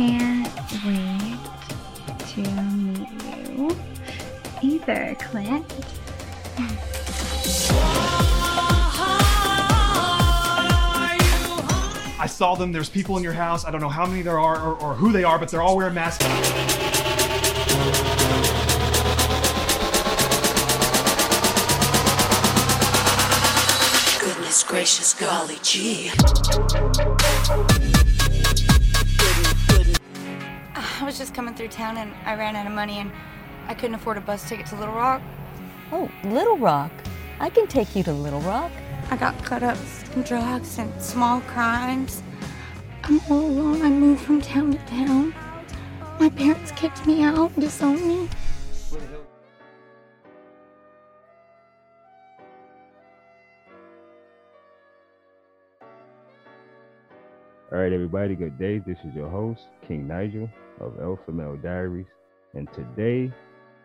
can't wait to meet you either, Clint. I saw them. There's people in your house. I don't know how many there are or, or who they are, but they're all wearing masks. Goodness gracious, golly gee. I was just coming through town and I ran out of money and I couldn't afford a bus ticket to Little Rock. Oh, Little Rock. I can take you to Little Rock. I got caught up in drugs and small crimes. I'm all alone. I moved from town to town. My parents kicked me out, disowned me. All right, everybody, good day. This is your host, King Nigel of Alpha Male Diaries. And today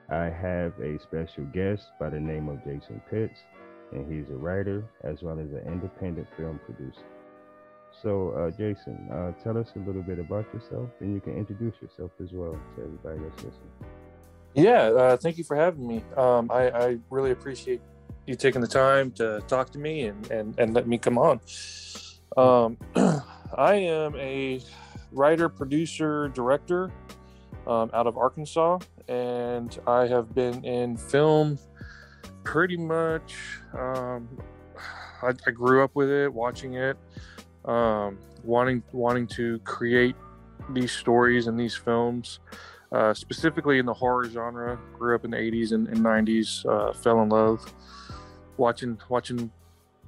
I have a special guest by the name of Jason Pitts, and he's a writer as well as an independent film producer. So, uh, Jason, uh, tell us a little bit about yourself, and you can introduce yourself as well to everybody that's listening. Yeah, uh, thank you for having me. Um, I, I really appreciate you taking the time to talk to me and, and, and let me come on. Um, I am a writer, producer, director um, out of Arkansas, and I have been in film pretty much. Um, I, I grew up with it, watching it, um, wanting wanting to create these stories and these films, uh, specifically in the horror genre. Grew up in the '80s and, and '90s. Uh, fell in love watching watching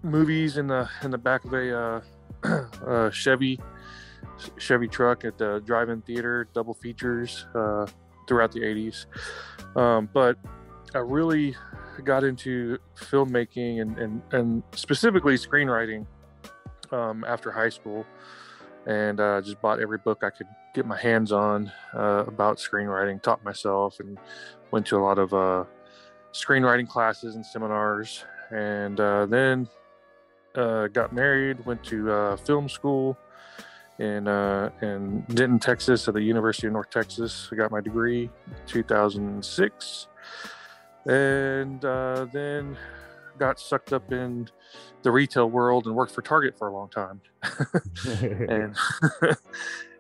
movies in the in the back of a uh, uh, Chevy Chevy truck at the drive-in theater, double features uh, throughout the 80s. Um, but I really got into filmmaking and, and, and specifically screenwriting um, after high school and uh, just bought every book I could get my hands on uh, about screenwriting, taught myself, and went to a lot of uh, screenwriting classes and seminars. And uh, then uh, got married, went to uh, film school in uh, in Denton, Texas, at the University of North Texas. I got my degree 2006, and uh, then got sucked up in the retail world and worked for Target for a long time. and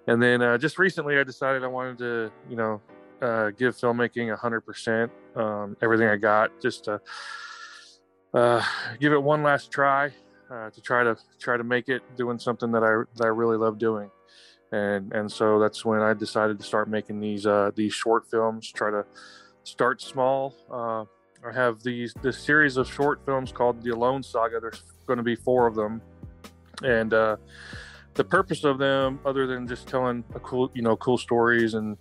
and then uh, just recently, I decided I wanted to, you know, uh, give filmmaking hundred percent, um, everything I got, just to uh, give it one last try uh, to try to try to make it doing something that I that I really love doing, and and so that's when I decided to start making these uh, these short films. Try to start small. Uh, I have these this series of short films called the Alone Saga. There's going to be four of them, and uh, the purpose of them, other than just telling a cool you know cool stories and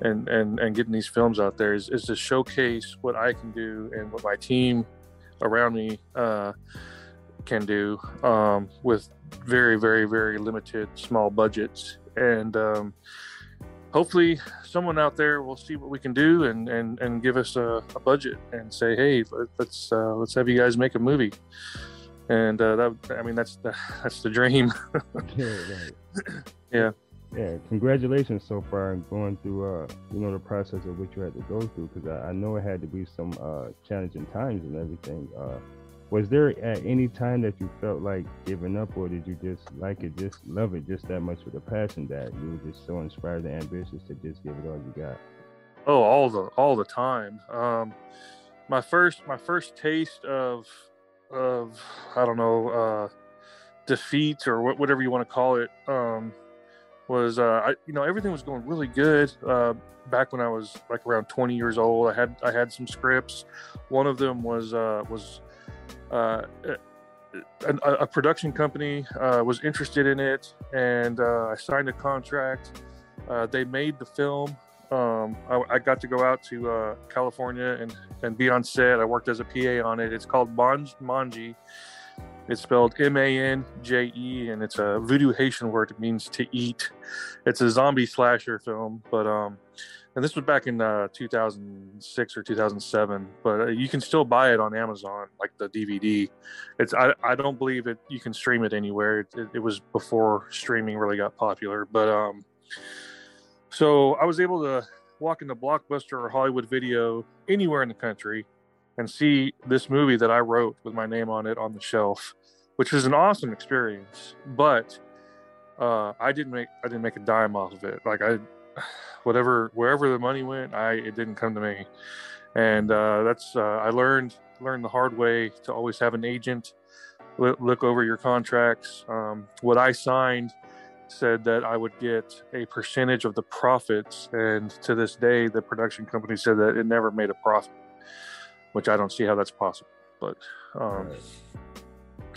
and and and getting these films out there, is, is to showcase what I can do and what my team around me uh, can do um, with very, very, very limited small budgets. And um, hopefully, someone out there will see what we can do and and, and give us a, a budget and say, hey, let's uh, let's have you guys make a movie. And uh, that, I mean, that's the that's the dream. yeah, right. yeah. Yeah, congratulations so far and going through, uh, you know, the process of what you had to go through because I, I, know it had to be some uh, challenging times and everything. Was there at any time that you felt like giving up or did you just like it just love it just that much with a passion that you were just so inspired and ambitious to just give it all you got? Oh all the all the time. Um my first my first taste of of i don't know uh defeat or whatever you want to call it um was uh I, you know everything was going really good uh back when i was like around 20 years old. I had i had some scripts. One of them was uh was uh, a, a, production company uh, was interested in it, and uh, I signed a contract. Uh, they made the film. Um, I, I, got to go out to uh, California and, and be on set. I worked as a PA on it. It's called Manj, Manji. It's spelled M A N J E, and it's a voodoo Haitian word. It means to eat. It's a zombie slasher film, but um, and this was back in uh, 2006 or 2007 but uh, you can still buy it on amazon like the dvd it's i, I don't believe it you can stream it anywhere it, it, it was before streaming really got popular but um So I was able to walk into Blockbuster or Hollywood Video anywhere in the country and see this movie that I wrote with my name on it on the shelf, which was an awesome experience. But uh, I didn't make I didn't make a dime off of it. Like I, whatever wherever the money went, I it didn't come to me, and uh, that's uh, I learned learned the hard way to always have an agent look, look over your contracts. Um, what I signed said that I would get a percentage of the profits, and to this day, the production company said that it never made a profit, which I don't see how that's possible. But um,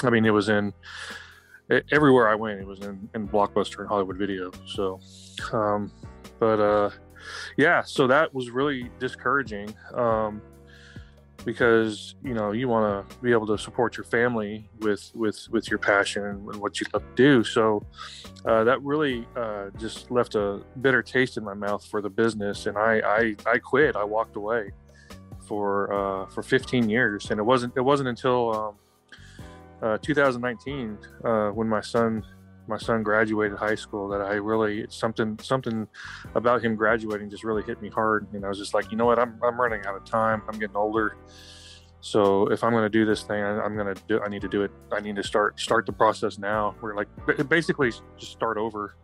I mean, it was in e- everywhere I went. It was in, in Blockbuster and Hollywood Video. So, um, but uh, yeah, so that was really discouraging. Um, because you know you want to be able to support your family with with with your passion and what you love to do so uh, that really uh, just left a bitter taste in my mouth for the business and i i, I quit i walked away for uh, for 15 years and it wasn't it wasn't until um, uh, 2019 uh, when my son my son graduated high school that I really something something about him graduating just really hit me hard. And I was just like, you know what, I'm I'm running out of time. I'm getting older. So if I'm going to do this thing, I, I'm going to do. I need to do it. I need to start start the process now. We're like basically just start over,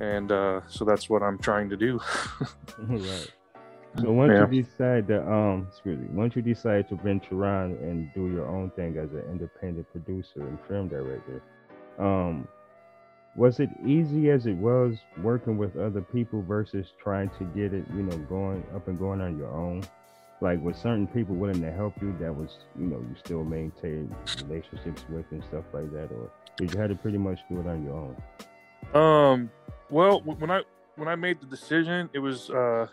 and uh, so that's what I'm trying to do. right. So once Yeah. you decide to um, excuse me, once you decide to venture on and do your own thing as an independent producer and film director, um, was it easy as it was working with other people versus trying to get it, you know, going up and going on your own? Like, was certain people willing to help you that was, you know, you still maintain relationships with and stuff like that, or did you had to pretty much do it on your own? Um, well, when I when I made the decision, it was uh,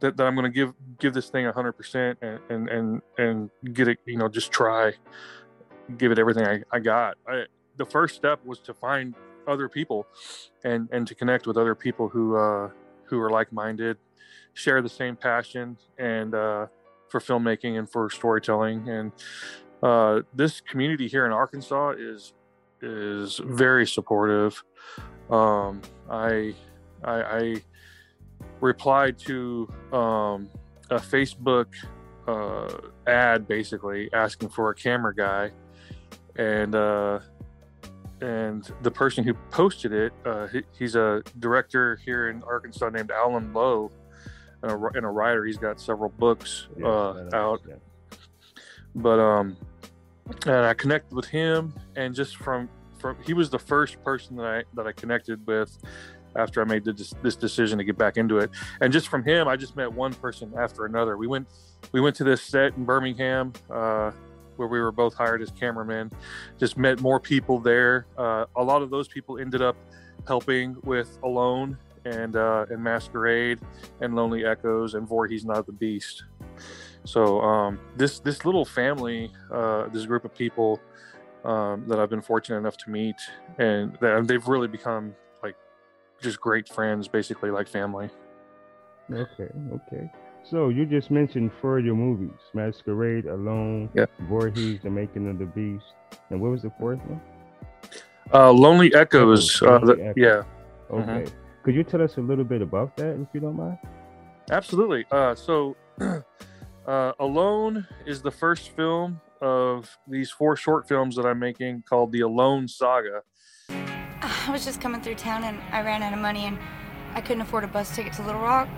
that, that I'm going to give give this thing hundred percent and and and and get it. You know, just try, give it everything I, I got. I, the first step was to find other people, and and to connect with other people who uh, who are like minded, share the same passion and uh, for filmmaking and for storytelling. And uh, this community here in Arkansas is is very supportive um, I, I I replied to um, a Facebook uh, ad basically asking for a camera guy, and uh, and the person who posted it, uh, he, he's a director here in Arkansas named Alan Lowe, and a, and a writer. He's got several books Yeah, uh, out yeah. but um and i connected with him and just from from he was the first person that i that i connected with after i made the, this decision to get back into it and just from him i just met one person after another we went we went to this set in birmingham uh where we were both hired as cameramen just met more people there uh, a lot of those people ended up helping with alone and uh and masquerade and lonely echoes and Voorhees not the beast so um, this this little family, uh, this group of people um, that I've been fortunate enough to meet, and they've really become like just great friends, basically like family. Okay, okay. So you just mentioned four of your movies: Masquerade, Alone, Yeah. Voorhees, The Making of the Beast, and what was the fourth one? Uh, Lonely Echoes, uh, Lonely the- Echoes. yeah, Okay. Mhm. Could you tell us a little bit about that, if you don't mind? absolutely. Uh, so uh, Alone is the first film of these four short films that I'm making called the Alone Saga. I was just coming through town and I ran out of money and I couldn't afford a bus ticket to Little Rock.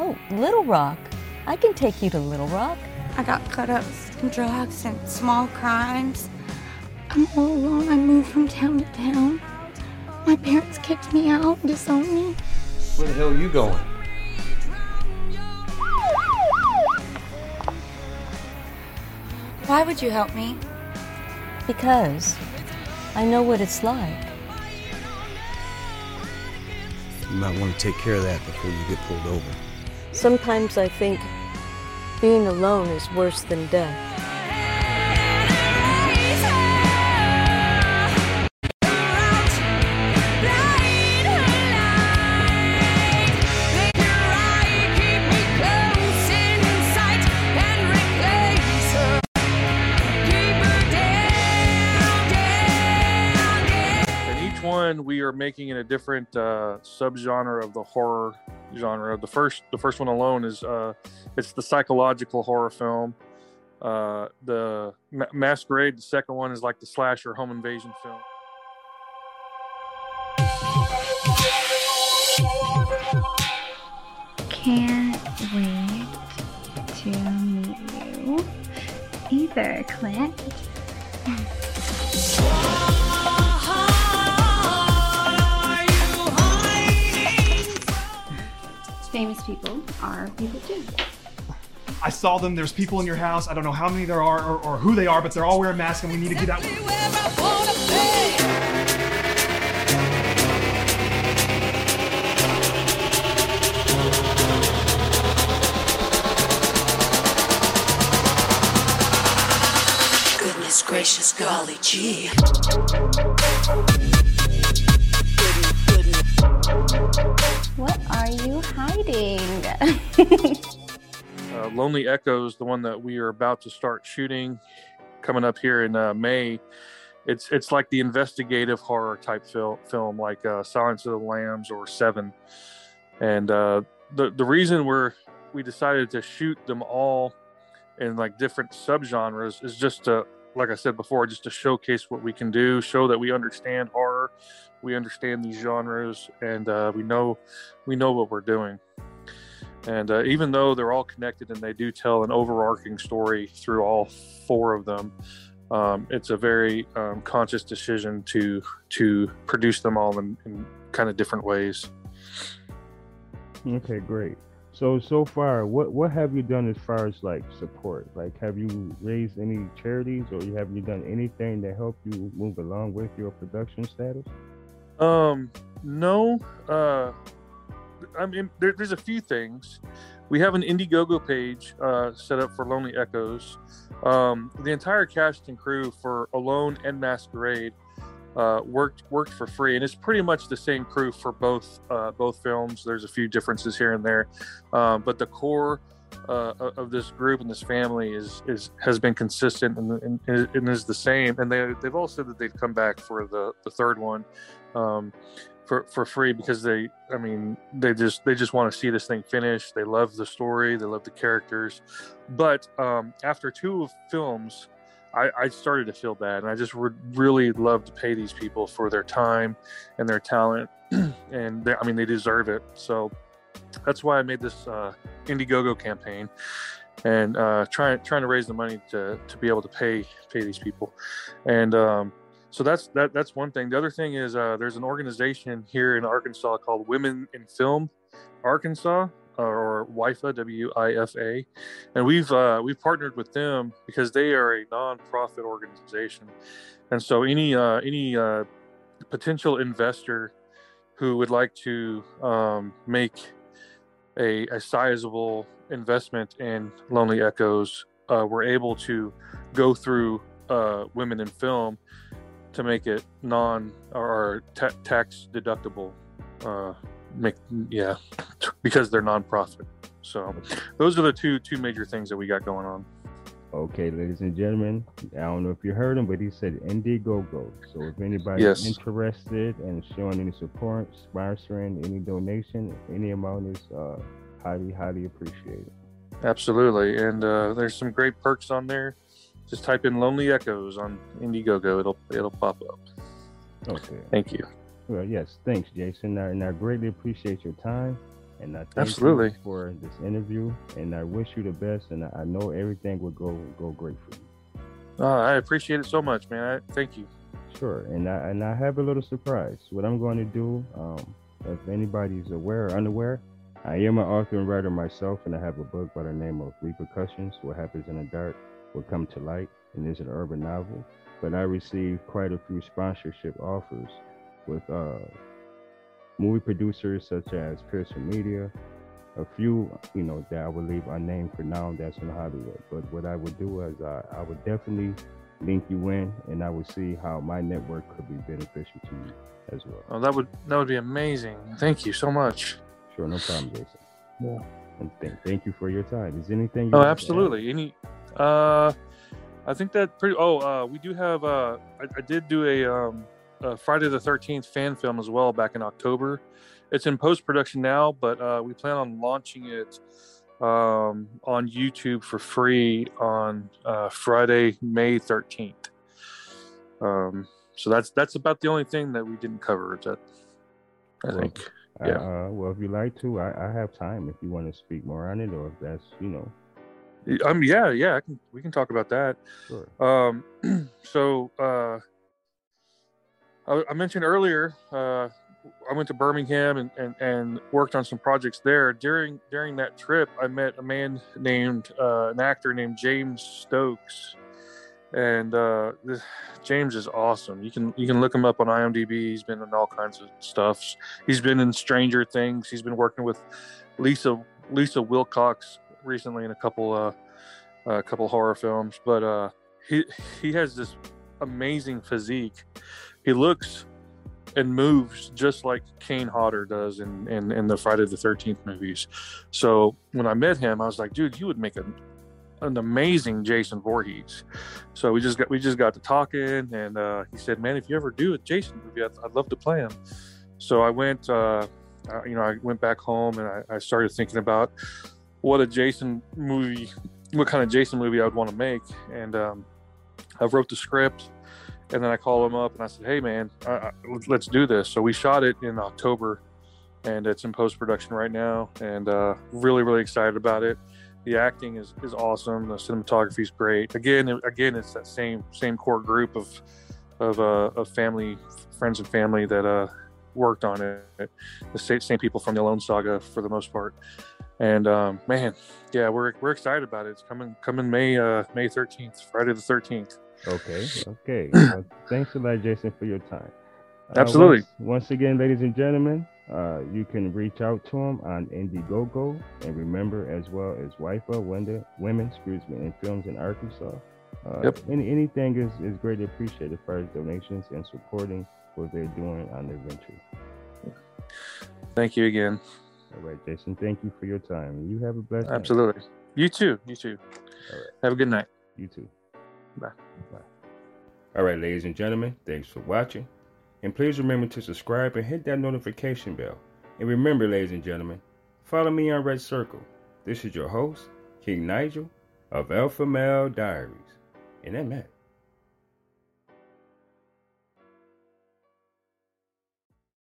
Oh, Little Rock. I can take you to Little Rock. I got caught up in drugs and small crimes. I'm all alone. I moved from town to town. My parents kicked me out, disowned me. Where the hell are you going? Why would you help me? Because I know what it's like. You might want to take care of that before you get pulled over. Sometimes I think being alone is worse than death. and each one we are making it a different uh, subgenre of the horror genre. The first, the first one alone is uh, it's the psychological horror film. Uh, the Ma- Masquerade, the second one is like the slasher home invasion film. Can't wait to meet you. Either, Clint. Famous people are people too. I saw them. There's people in your house. I don't know how many there are or, or who they are, but they're all wearing masks, and we need to get out. Goodness gracious, golly gee. Are you hiding? uh, Lonely Echoes, the one that we are about to start shooting, coming up here in uh, May. It's it's like the investigative horror type fil- film, like uh, Silence of the Lambs or Seven. And uh, the the reason we're we decided to shoot them all in like different subgenres is just to, like I said before, just to showcase what we can do, show that we understand horror, we understand these genres, and uh, we know we know what we're doing. And uh, even though they're all connected and they do tell an overarching story through all four of them, um, it's a very um, conscious decision to to produce them all in, in kind of different ways. Okay, great. So so far, what what have you done as far as like support? Like, have you raised any charities, or have you done anything to help you move along with your production status? Um, no. Uh, I mean, there, there's a few things. We have an Indiegogo page uh, set up for Lonely Echoes. Um, the entire cast and crew for Alone and Masquerade uh, worked worked for free, and it's pretty much the same crew for both uh, both films. There's a few differences here and there, um, but the core uh, of this group and this family is is has been consistent and, and, and is the same. And they they've all said that they'd come back for the the third one. Um, for, for free because they i mean they just they just want to see this thing finished. They love the story. They love the characters. But um, after two films I, I started to feel bad. And i just would really love to pay these people for their time and their talent. And they, i mean they deserve it. So that's why i made this uh, indiegogo campaign and uh, trying trying to raise the money to, to be able to pay pay these people. And um, so that's that that's one thing. The other thing is uh, there's an organization here in Arkansas called Women in Film Arkansas or WIFA W I F A, and we've uh, we've partnered with them because they are a nonprofit organization, and so any uh, any uh, potential investor who would like to um, make a, a sizable investment in Lonely Echoes, uh, we're able to go through uh, Women in Film to make it non or ta- tax deductible. Uh, make yeah, because they're nonprofit. So those are the two two major things that we got going on. Okay, ladies and gentlemen, I don't know if you heard him, but he said Indiegogo. So if anybody's Yes. interested in showing any support, sponsoring any donation, any amount is uh, highly, highly appreciated. Absolutely, and uh, there's some great perks on there. Just type in "Lonely Echoes" on Indiegogo; it'll it'll pop up. Okay. Thank you. Well, yes, thanks, Jason. I, and I greatly appreciate your time. And I thank Absolutely. you for this interview. And I wish you the best. And I, know everything will go go great for you. Uh, I appreciate it so much, man. I, thank you. Sure. And I and I have a little surprise. What I'm going to do, um, if anybody's aware or unaware, I am an author and writer myself, and I have a book by the name of Repercussions: What Happens in the Dark Will Come to Light, and it's an urban novel. But I received quite a few sponsorship offers with uh, movie producers such as Pearson Media, a few, you know, that I would leave unnamed for now. That's in Hollywood. But what I would do is I, I would definitely link you in, and I would see how my network could be beneficial to you as well. Oh, that would that would be amazing. Thank you so much. Sure, no problem, Jason. Yeah. And thank, thank you for your time. Is there anything? You Oh, want to add? absolutely. Any, uh, I think that pretty. Oh, uh, we do have. Uh, I, I did do a um, a Friday the Thirteenth fan film as well back in October. It's in post production now, but uh, we plan on launching it um, on YouTube for free on uh, Friday, May thirteenth. Um, so that's that's about the only thing that we didn't cover. That I think. Yeah. Uh, well, if you like to, I, I have time if you want to speak more on it, or if that's you know. Um. Yeah. Yeah. I can. We can talk about that. Sure. Um. so, uh, I, mentioned earlier. Uh, I went to Birmingham and, and, and worked on some projects there. During during that trip, I met a man named uh, an actor named James Stokes, and uh, this, James is awesome. You can you can look him up on IMDb. He's been in all kinds of stuff. He's been in Stranger Things. He's been working with Lisa Lisa Wilcox recently in a couple uh, a couple horror films. But uh, he he has this amazing physique. He looks and moves just like Kane Hodder does in, in, in the Friday the 13th movies. So when I met him, I was like, dude, you would make a, an amazing Jason Voorhees. So we just got we just got to talking, and uh, he said, "Man, if you ever do a Jason movie, I'd, I'd love to play him." So I went, uh, uh, you know, I went back home and I, I, started thinking about what a Jason movie, what kind of Jason movie I would want to make, and um, I wrote the script. And then I called him up and I said, "Hey, man, let's do this." So we shot it in October, and it's in post production right now, and uh, really, really excited about it the acting is, is awesome. The cinematography is great. Again, again, it's that same same core group of of, uh, of family, friends and family that uh, worked on it. The same, same people from the Alone Saga for the most part. And um, man, yeah, we're we're excited about it. It's coming coming May uh, May thirteenth, Friday the thirteenth. Okay, okay. well, thanks a lot, Jason, for your time. Uh, Absolutely. Once, once again, ladies and gentlemen, uh, you can reach out to him on Indiegogo, and remember, as well as WIFA, Women, women excuse me, in Films in Arkansas. Uh, yep. Any, anything is, is greatly appreciated as far as donations and supporting what they're doing on their venture. Thank you again. All right, Jason. Thank you for your time. You have a blessed. Absolutely. Night. You too. You too. All right. Have a good night. You too. Bye. All right, ladies and gentlemen. Thanks for watching. And please remember to subscribe and hit that notification bell. And remember, ladies and gentlemen, follow me on Red Circle. This is your host, King Nigel of Alpha Male Diaries. And I'm